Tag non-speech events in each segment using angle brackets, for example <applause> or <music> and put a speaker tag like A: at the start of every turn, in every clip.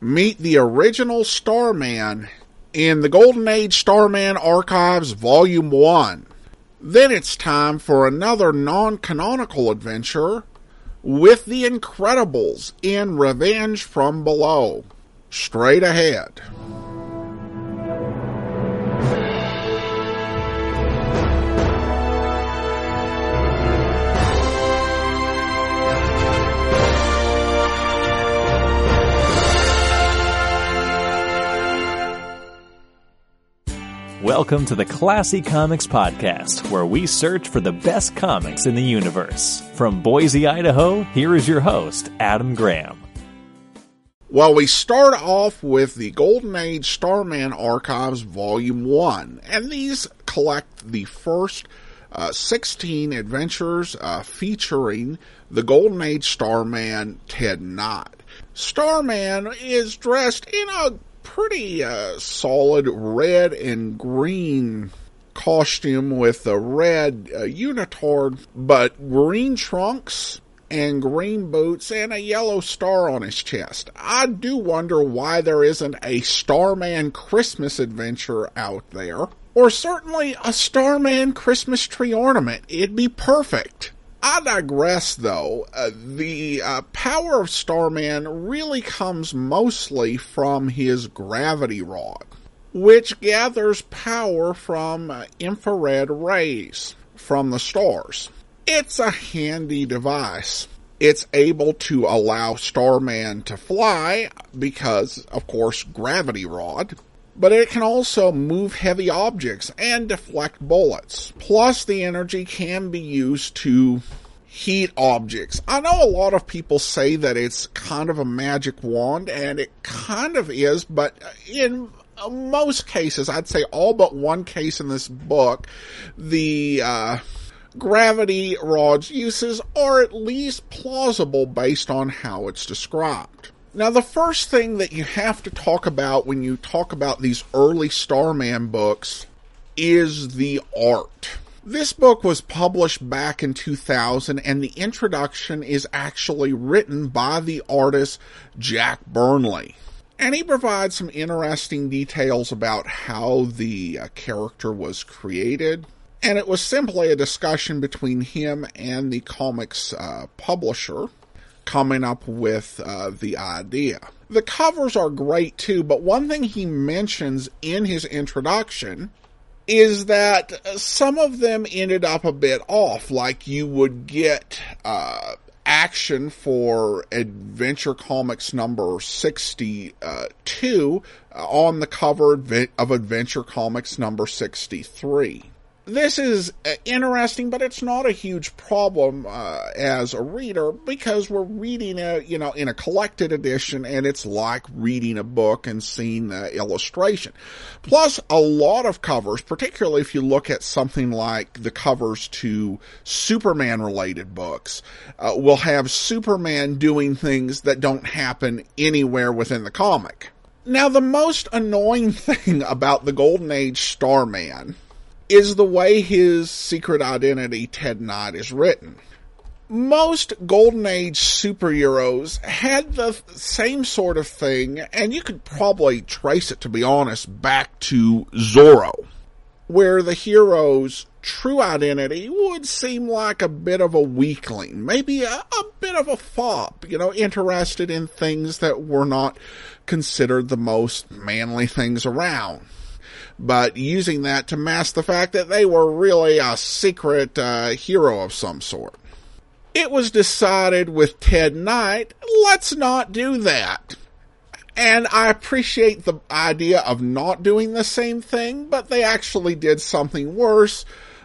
A: Meet the original Starman in the Golden Age Starman Archives Volume 1. Then it's time for another non canonical adventure with the Incredibles in Revenge from Below. Straight ahead.
B: Welcome to the Classy Comics Podcast, where we search for the best comics in the universe. From Boise, Idaho, here is your host, Adam Graham.
A: Well, we start off with the Golden Age Starman Archives Volume 1, and these collect the first uh, 16 adventures uh, featuring the Golden Age Starman Ted Knight. Starman is dressed in a pretty uh, solid red and green costume with a red uh, unitard, but green trunks and green boots and a yellow star on his chest. I do wonder why there isn't a Starman Christmas adventure out there, or certainly a Starman Christmas tree ornament. It'd be perfect. I digress, though. Uh, the uh, power of Starman really comes mostly from his gravity rod, which gathers power from uh, infrared rays from the stars. It's a handy device. It's able to allow Starman to fly because, of course, gravity rod but it can also move heavy objects and deflect bullets. Plus, the energy can be used to heat objects. I know a lot of people say that it's kind of a magic wand, and it kind of is, but in most cases, I'd say all but one case in this book, the, uh, gravity rod's uses are at least plausible based on how it's described. Now, the first thing that you have to talk about when you talk about these early Starman books is the art. This book was published back in 2000, and the introduction is actually written by the artist Jack Burnley. And he provides some interesting details about how the uh, character was created. And it was simply a discussion between him and the comics uh, publisher coming up with uh, the idea. The covers are great too, but one thing he mentions in his introduction is that some of them ended up a bit off. Like you would get uh, action for Adventure Comics number 62 uh, on the cover of Adventure Comics number 63 this is uh, interesting, but it's not a huge problem uh, as a reader because we're reading a you know in a collected edition, and it's like reading a book and seeing the illustration. Plus, a lot of covers, particularly if you look at something like the covers to Superman related books, uh, will have Superman doing things that don't happen anywhere within the comic. Now, the most annoying <laughs> thing about the Golden Age Starman is the way his secret identity, Ted Knight, is written. Most Golden Age superheroes had the same sort of thing, and you could probably trace it, to be honest, back to Zorro, where the hero's true identity would seem like a bit of a weakling, maybe a, a bit of a fop, you know, interested in things that were not considered the most manly things around but using that to mask the fact that they were really a secret uh, hero of some sort. It was decided with Ted Knight, let's not do that. And I appreciate the idea of not doing the same thing, but they actually did something worse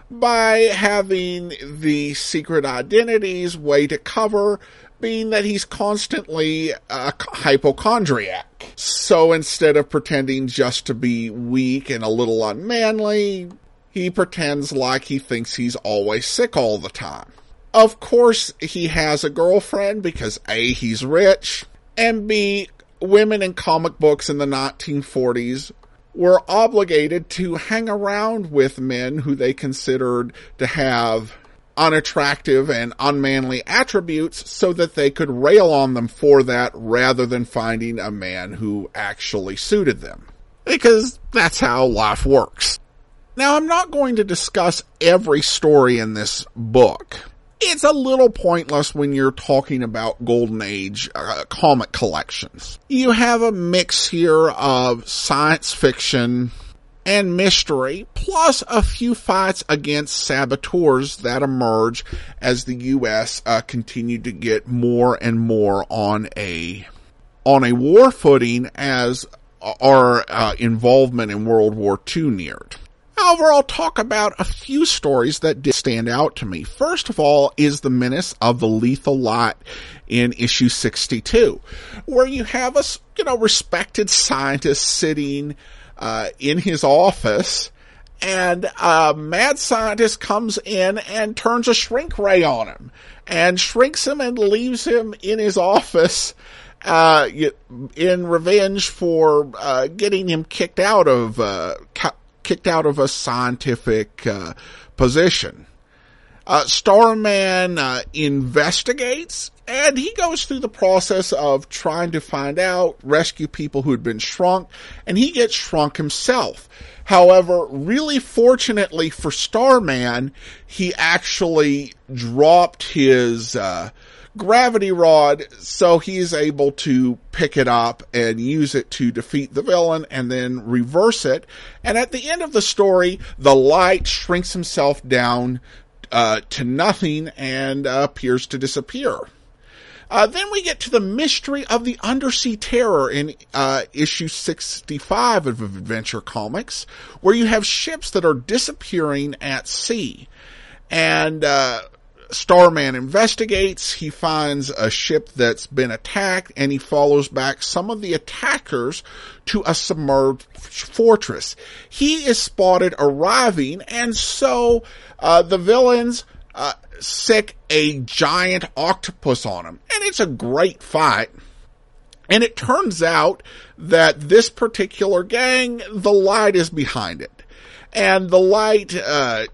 A: by having the secret identities way to cover being that he's constantly a hypochondriac. So instead of pretending just to be weak and a little unmanly, he pretends like he thinks he's always sick all the time. Of course, he has a girlfriend because A, he's rich, and B, women in comic books in the 1940s were obligated to hang around with men who they considered to have unattractive and unmanly attributes so that they could rail on them for that rather than finding a man who actually suited them. Because that's how life works. Now, I'm not going to discuss every story in this book. It's a little pointless when you're talking about Golden Age uh, comic collections. You have a mix here of science fiction and mystery, plus a few fights against saboteurs that emerge as the U.S. Uh, continued to get more and more on a on a war footing as our uh, involvement in World War II neared. However, I'll talk about a few stories that did stand out to me. First of all is the menace of the lethal lot in issue 62, where you have a, you know, respected scientist sitting, uh, in his office and a mad scientist comes in and turns a shrink ray on him and shrinks him and leaves him in his office uh, in revenge for uh, getting him kicked out of uh, kicked out of a scientific uh, position. Uh, Starman investigates and he goes through the process of trying to find out, rescue people who had been shrunk, and he gets shrunk himself. However, really fortunately for Starman, he actually dropped his uh, gravity rod, so he's able to pick it up and use it to defeat the villain and then reverse it. And at the end of the story, the light shrinks himself down uh, to nothing and uh, appears to disappear. Uh, then we get to the mystery of the undersea terror in uh, issue 65 of Adventure Comics, where you have ships that are disappearing at sea. And uh, Starman investigates. He finds a ship that's been attacked and he follows back some of the attackers to a submerged fortress. He is spotted arriving and so uh, the villains uh, sick a giant octopus on him. And it's a great fight. And it turns out that this particular gang, the light is behind it. And the light, uh,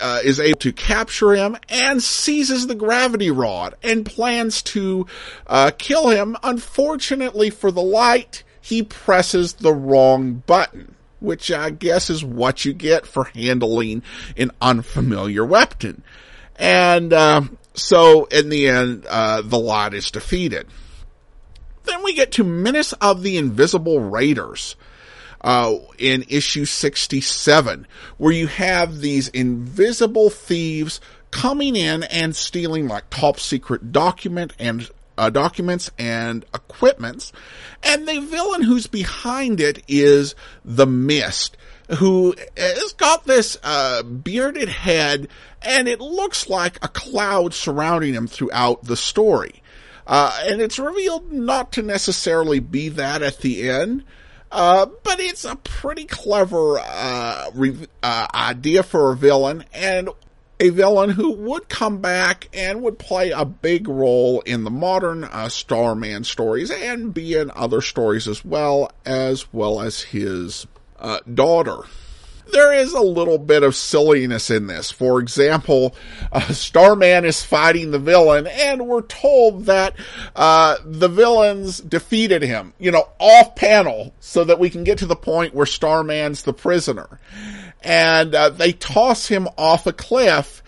A: uh, is able to capture him and seizes the gravity rod and plans to uh, kill him. Unfortunately for the light, he presses the wrong button, which I guess is what you get for handling an unfamiliar weapon. And uh, so, in the end, uh, the lot is defeated. Then we get to Menace of the Invisible Raiders uh, in issue 67, where you have these invisible thieves coming in and stealing like top secret document and uh, documents and equipments. And the villain who's behind it is the Mist, who has got this uh, bearded head, and it looks like a cloud surrounding him throughout the story. Uh, and it's revealed not to necessarily be that at the end. Uh, but it's a pretty clever uh, re- uh, idea for a villain, and a villain who would come back and would play a big role in the modern uh, Starman stories and be in other stories as well, as well as his uh, daughter there is a little bit of silliness in this. For example, uh, Starman is fighting the villain, and we're told that uh, the villains defeated him, you know, off panel, so that we can get to the point where Starman's the prisoner. And uh, they toss him off a cliff,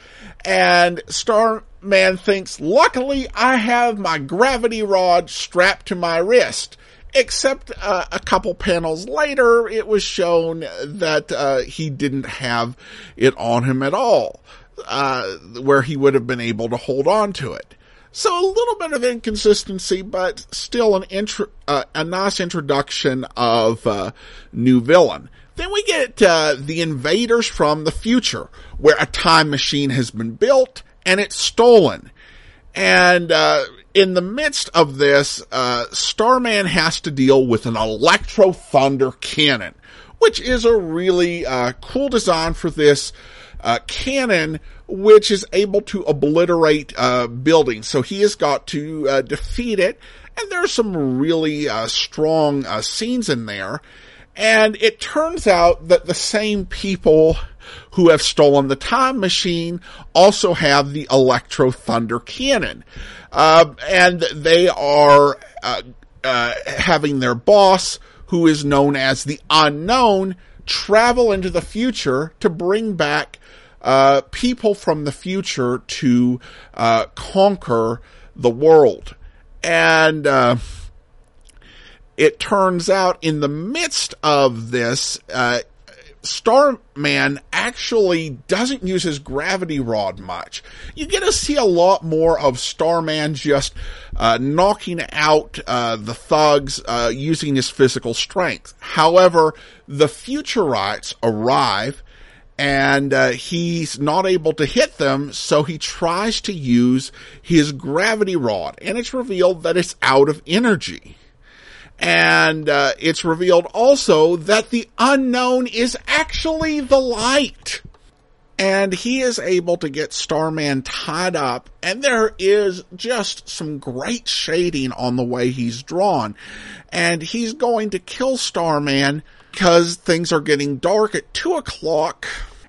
A: and Starman thinks, luckily I have my gravity rod strapped to my wrist except uh, a couple panels later, it was shown that uh, he didn't have it on him at all, uh, where he would have been able to hold on to it. So a little bit of inconsistency, but still an intro, uh, a nice introduction of uh, new villain. Then we get uh, the invaders from the future, where a time machine has been built and it's stolen. And in the midst of this, uh, Starman has to deal with an Electro Thunder cannon, which is a really uh, cool design for this uh, cannon, which is able to obliterate uh, buildings. So he has got to uh, defeat it, and there's some really uh, strong scenes in there. And it turns out that the same people who have stolen the time machine also have the Electro Thunder cannon. Uh, and they are uh, uh, having their boss, who is known as the Unknown, travel into the future to bring back uh, people from the future to uh, conquer the world. And uh, it turns out in the midst of this, uh, Starman actually doesn't use his gravity rod much. You get to see a lot more of Starman just uh, knocking out uh, the thugs uh, using his physical strength. However, the Futurites arrive and uh, he's not able to hit them, so he tries to use his gravity rod, and it's revealed that it's out of energy. And uh, it's revealed also that the unknown is actually the light. And he is able to get Starman tied up, and there is just some great shading on the way he's drawn. And he's going to kill Starman because things are getting dark at 2 o'clock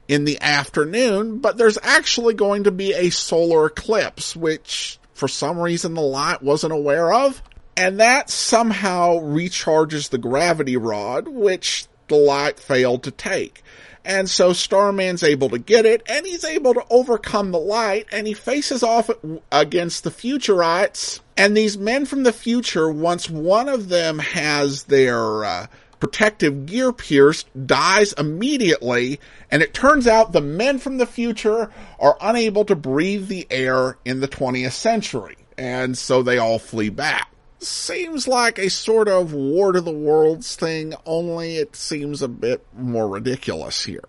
A: in the afternoon, but there's actually going to be a solar eclipse, which for some reason the light wasn't aware of. And that somehow recharges the gravity rod, which the light failed to take. And so Starman's able to get it, and he's able to overcome the light, and he faces off against the Futurites. And these men from the future, once one of them has their uh, protective gear pierced, dies immediately, and it turns out the men from the future are unable to breathe the air in the 20th century. And so they all flee back seems like a sort of War to the Worlds thing, only it seems a bit more ridiculous here.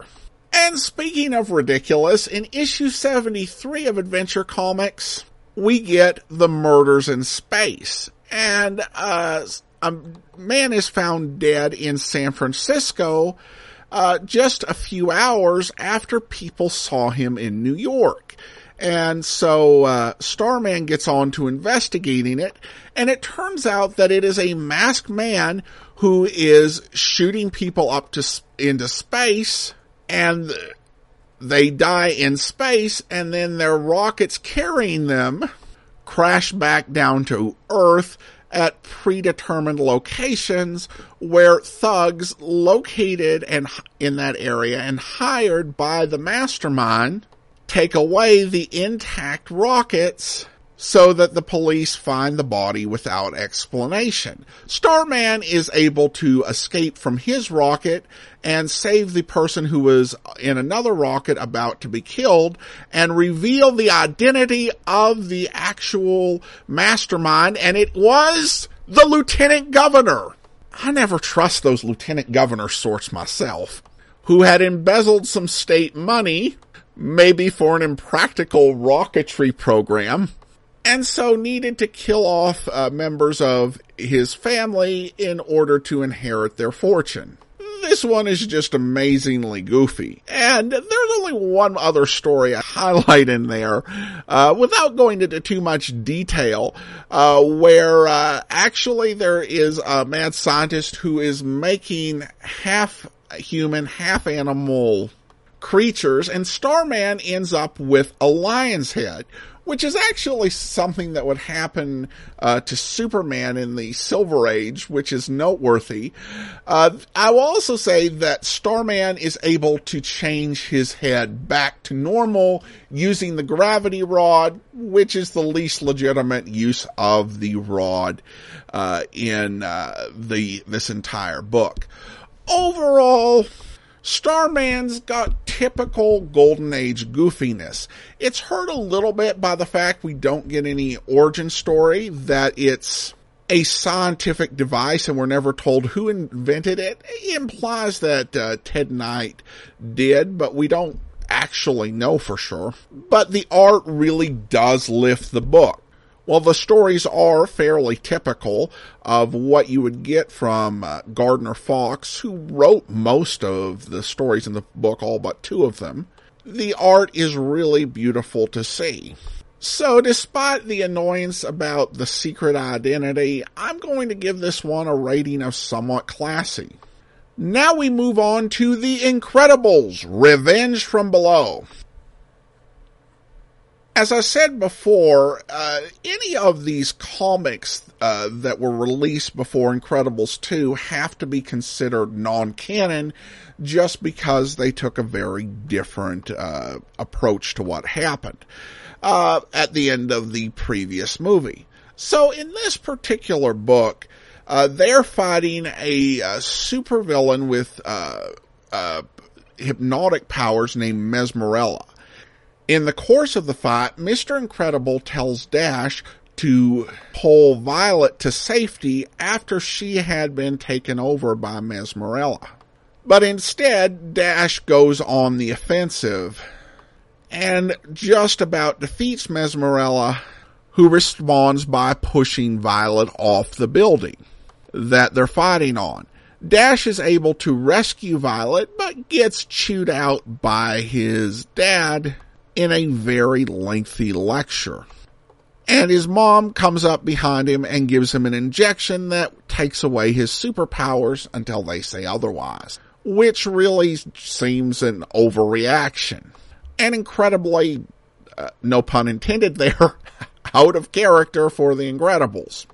A: And speaking of ridiculous, in issue 73 of Adventure Comics, we get the murders in space. And uh, a man is found dead in San Francisco uh, just a few hours after people saw him in New York. And so uh, Starman gets on to investigating it, and it turns out that it is a masked man who is shooting people up to into space, and they die in space, and then their rockets carrying them crash back down to Earth at predetermined locations where thugs located and in that area and hired by the mastermind take away the intact rockets so that the police find the body without explanation. Starman is able to escape from his rocket and save the person who was in another rocket about to be killed and reveal the identity of the actual mastermind and it was the lieutenant governor. I never trust those lieutenant governor sorts myself who had embezzled some state money maybe for an impractical rocketry program, and so needed to kill off uh, members of his family in order to inherit their fortune. This one is just amazingly goofy. And there's only one other story I <laughs> highlight in there, uh, without going into too much detail, uh, where, uh, actually there is a mad scientist who is making half human, half animal creatures, and Starman ends up with a lion's head, which is actually something that would happen uh, to Superman in the Silver Age, which is noteworthy. Uh, I will also say that Starman is able to change his head back to normal using the gravity rod, which is the least legitimate use of the rod uh, in uh, the this entire book. Overall, Starman's got typical Golden Age goofiness. It's hurt a little bit by the fact we don't get any origin story, that it's a scientific device and we're never told who invented it. It implies that uh, Ted Knight did, but we don't actually know for sure. But the art really does lift the book. Well, the stories are fairly typical of what you would get from uh, Gardner Fox, who wrote most of the stories in the book, all but two of them. The art is really beautiful to see. So, despite the annoyance about the secret identity, I'm going to give this one a rating of somewhat classy. Now we move on to The Incredibles Revenge from Below. As I said before, uh, any of these comics uh, that were released before Incredibles 2 have to be considered non canon just because they took a very different uh, approach to what happened uh, at the end of the previous movie. So in this particular book, uh, they're fighting a, a supervillain with uh, uh, hypnotic powers named Mesmerella. In the course of the fight, Mr. Incredible tells Dash to pull Violet to safety after she had been taken over by Mesmerella. But instead, Dash goes on the offensive and just about defeats Mesmerella, who responds by pushing Violet off the building that they're fighting on. Dash is able to rescue Violet, but gets chewed out by his dad in a very lengthy lecture. And his mom comes up behind him and gives him an injection that takes away his superpowers until they say otherwise which really seems an overreaction. And incredibly, uh, no pun intended there, <laughs> out of character for the Incredibles.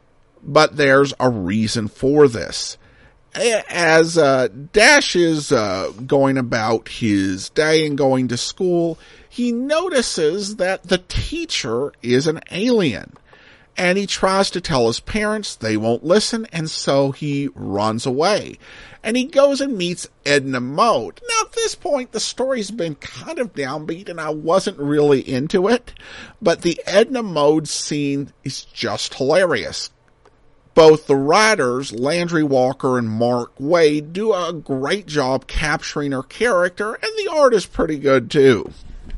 A: But there's a reason for this. As uh, Dash is uh, going about his day and going to school, he notices that the teacher is an alien. And he tries to tell his parents, they won't listen, and so he runs away and he goes and meets Edna Mode. Now, at this point, the story's been kind of downbeat, and I wasn't really into it, but the Edna Mode scene is just hilarious. Both the writers, Landry Walker and Mark Waid, do a great job capturing her character, and the art is pretty good too.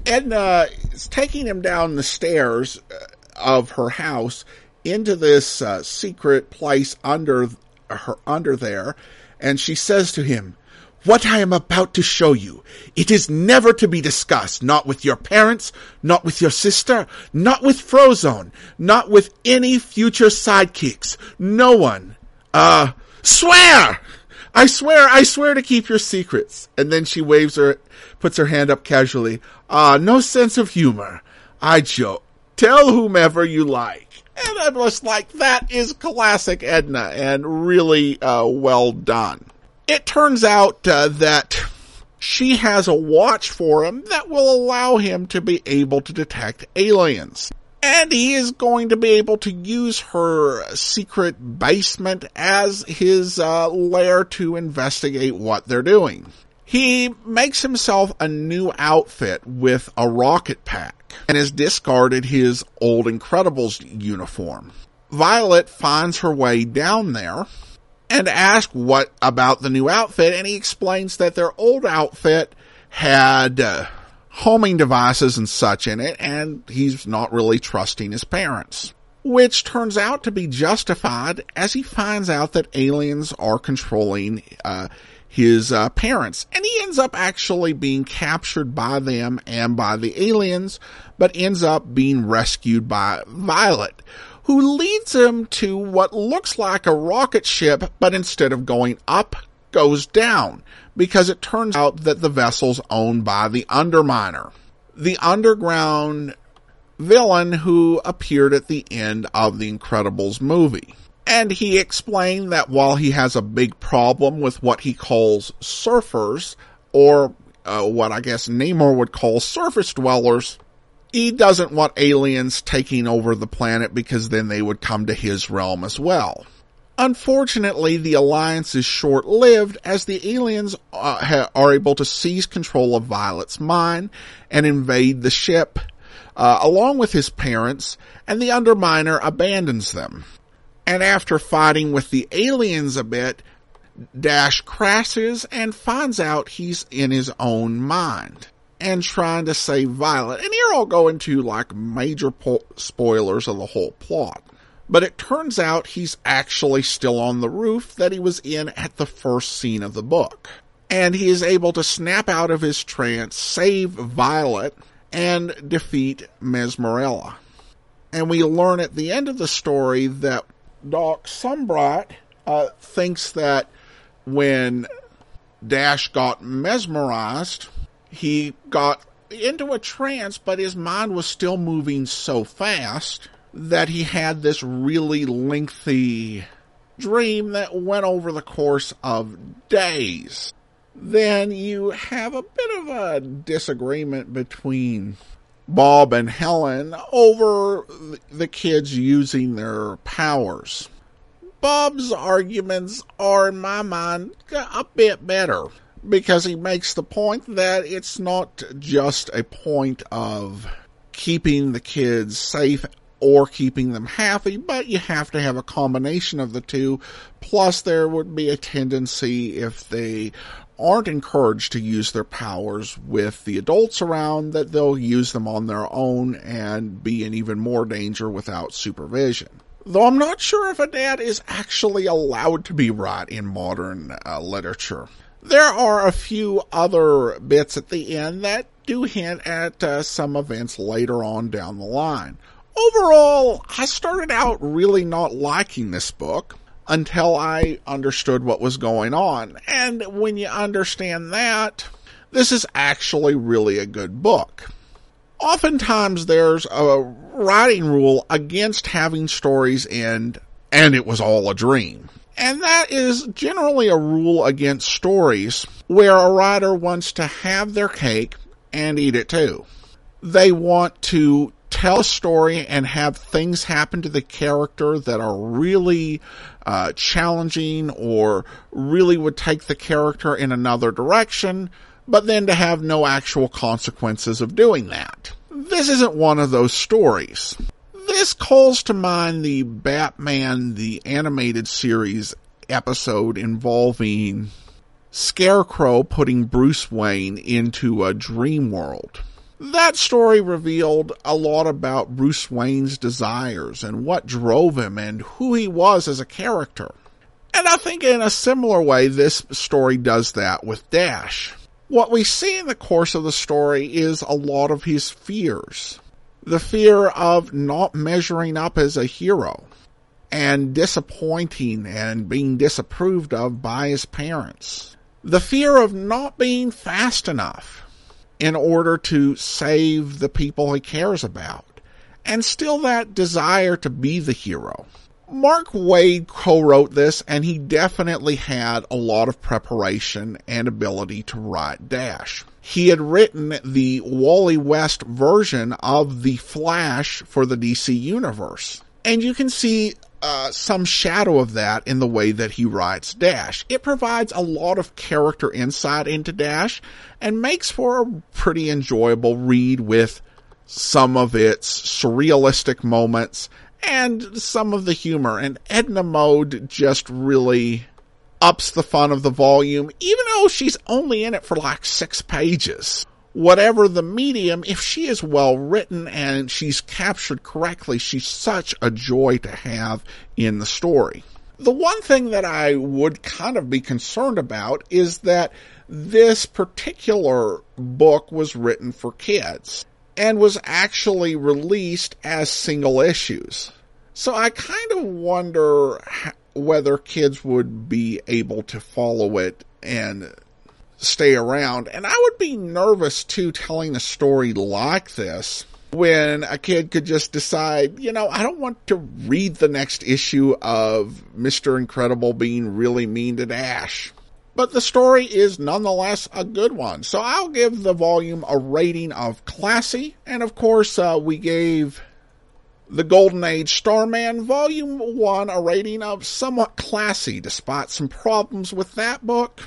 A: Edna is taking him down the stairs uh, of her house into this uh, secret place under her under there and she says to him, what I am about to show you, it is never to be discussed, not with your parents, not with your sister, not with Frozone, not with any future sidekicks, no one. Uh, swear! I swear, I swear to keep your secrets. And then she waves her, puts her hand up casually. Ah, uh, no sense of humor. I joke. Tell whomever you like. And I'm just like, that is classic Edna and really uh, well done. It turns out uh, that she has a watch for him that will allow him to be able to detect aliens. And he is going to be able to use her secret basement as his uh, lair to investigate what they're doing. He makes himself a new outfit with a rocket pack and has discarded his old Incredibles uniform. Violet finds her way down there and ask what about the new outfit, and he explains that their old outfit had uh, homing devices and such in it, and he's not really trusting his parents. Which turns out to be justified as he finds out that aliens are controlling uh, his uh, parents. And he ends up actually being captured by them and by the aliens, but ends up being rescued by Violet, who leads him to what looks like a rocket ship, but instead of going up, goes down, because it turns out that the vessel's owned by the Underminer, the underground villain who appeared at the end of the Incredibles movie. And he explained that while he has a big problem with what he calls surfers, or uh, what I guess Namor would call surface dwellers, he doesn't want aliens taking over the planet because then they would come to his realm as well. Unfortunately, the alliance is short-lived as the aliens uh, are able to seize control of Violet's mind and invade the ship, uh, along with his parents, and the Underminer abandons them and after fighting with the aliens a bit, Dash crashes and finds out he's in his own mind and trying to save Violet. And here I'll go into like major po- spoilers of the whole plot. But it turns out he's actually still on the roof that he was in at the first scene of the book. And he is able to snap out of his trance, save Violet, and defeat Mesmerella. And we learn at the end of the story that Doc Sumbright uh, thinks that when Dash got mesmerized. He got into a trance, but his mind was still moving so fast that he had this really lengthy dream that went over the course of days. Then you have a bit of a disagreement between Bob and Helen over the kids using their powers. Bob's arguments are, in my mind, a bit better because he makes the point that it's not just a point of keeping the kids safe or keeping them happy, but you have to have a combination of the two. Plus, there would be a tendency if they aren't encouraged to use their powers with the adults around that they'll use them on their own and be in even more danger without supervision. Though I'm not sure if a dad is actually allowed to be right in modern uh, literature. There are a few other bits at the end that do hint at uh, some events later on down the line. Overall, I started out really not liking this book until I understood what was going on. And when you understand that, this is actually really a good book. Oftentimes there's a writing rule against having stories end and it was all a dream. And that is generally a rule against stories where a writer wants to have their cake and eat it too. They want to tell a story and have things happen to the character that are really uh, challenging or really would take the character in another direction, but then to have no actual consequences of doing that. This isn't one of those stories. This calls to mind the Batman, the animated series episode involving Scarecrow putting Bruce Wayne into a dream world. That story revealed a lot about Bruce Wayne's desires and what drove him and who he was as a character. And I think in a similar way, this story does that with Dash. What we see in the course of the story is a lot of his fears the fear of not measuring up as a hero and disappointing and being disapproved of by his parents. The fear of not being fast enough in order to save the people he cares about. And still that desire to be the hero. Mark Waid co-wrote this and he definitely had a lot of preparation and ability to write Dash he had written the Wally West version of The Flash for the DC Universe. And you can see uh, some shadow of that in the way that he writes Dash. It provides a lot of character insight into Dash and makes for a pretty enjoyable read with some of its surrealistic moments and some of the humor. And Edna Mode just really ups the fun of the volume, even though she's only in it for like six pages. Whatever the medium, if she is well written and she's captured correctly, she's such a joy to have in the story. The one thing that I would kind of be concerned about is that this particular book was written for kids and was actually released as single issues. So I kind of wonder whether kids would be able to follow it and stay around. And I would be nervous too telling a story like this when a kid could just decide, you know, I don't want to read the next issue of Mr. Incredible being really mean to Dash. But the story is nonetheless a good one. So I'll give the volume a rating of classy. And of course, uh, we gave the Golden Age Starman Volume 1, a rating of somewhat classy despite some problems with that book.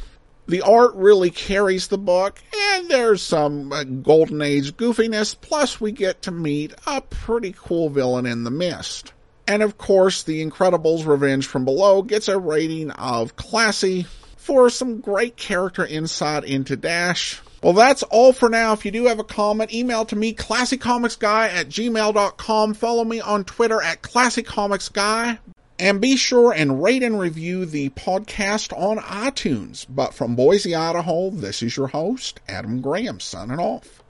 A: The art really carries the book, and there's some uh, Golden Age goofiness, plus we get to meet a pretty cool villain in the mist. And of course, The Incredibles Revenge from Below gets a rating of classy for some great character insight into Dash, well, that's all for now. If you do have a comment, email to me, classycomicsguy at gmail.com. Follow me on Twitter at classycomicsguy. And be sure and rate and review the podcast on iTunes. But from Boise, Idaho, this is your host, Adam Graham, signing off.